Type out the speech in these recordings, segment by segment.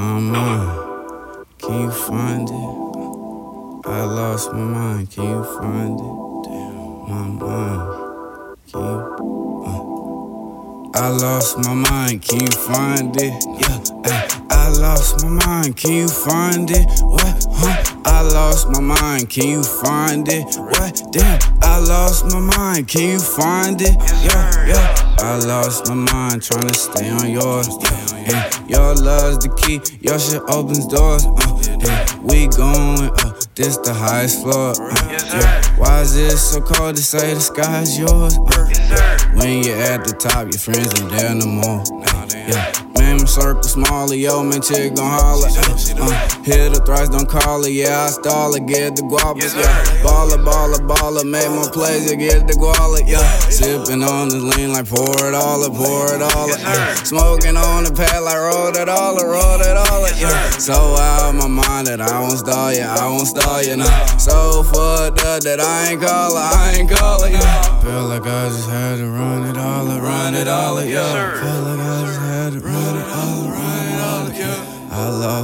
Mind, can you find it? I lost my mind, can you find it? Damn, my mind, can you? Uh. I lost my mind, can you find it? Yeah, I lost my mind, can you find it? What? Huh? I lost my mind, can you find it? What? Damn, I lost my mind, can you find it? Yeah, yeah. I lost my mind, trying to stay on yours. Yeah, yeah. your love's the key, your shit opens doors. Uh, yeah, we going up, this the highest floor. Uh, yeah. Why is it so cold to say the sky's yours? Uh, when you're at the top, your friends ain't there no more. Uh, yeah. Man, circle smaller, yo, man, chick gon' holler. Uh, uh, hit her thrice, don't call her, yeah, I stall her, get the guapas, yeah. Baller, baller, baller, make more plays, yeah, get the guala, yeah. Sipping on the lean like pour it all, up, pour it all, up, yeah. Smoking on the pad like roll it all, up, roll it all, up, yeah. So out my mind that I won't stall you, I won't stall you now. So fucked up that I ain't call her, I ain't call her, yeah. Feel like I just had to run it all, up, run it all, up, yeah. Feel like I just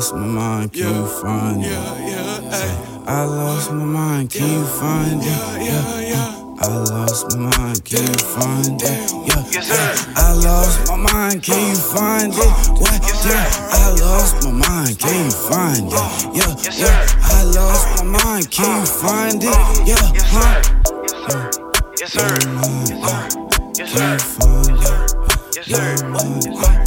lost my mind, can you find it? I lost my mind, can you find it? Yeah, yeah. I lost my mind, can you find it? Yeah, I lost my mind, can you find it? What? Yeah, I lost my mind, can you find it? Yeah, yeah. I lost my mind, can you find it? Yeah, huh? Yes, sir. Can you find it? Yes, sir. Yeah, Yes, sir. yeah.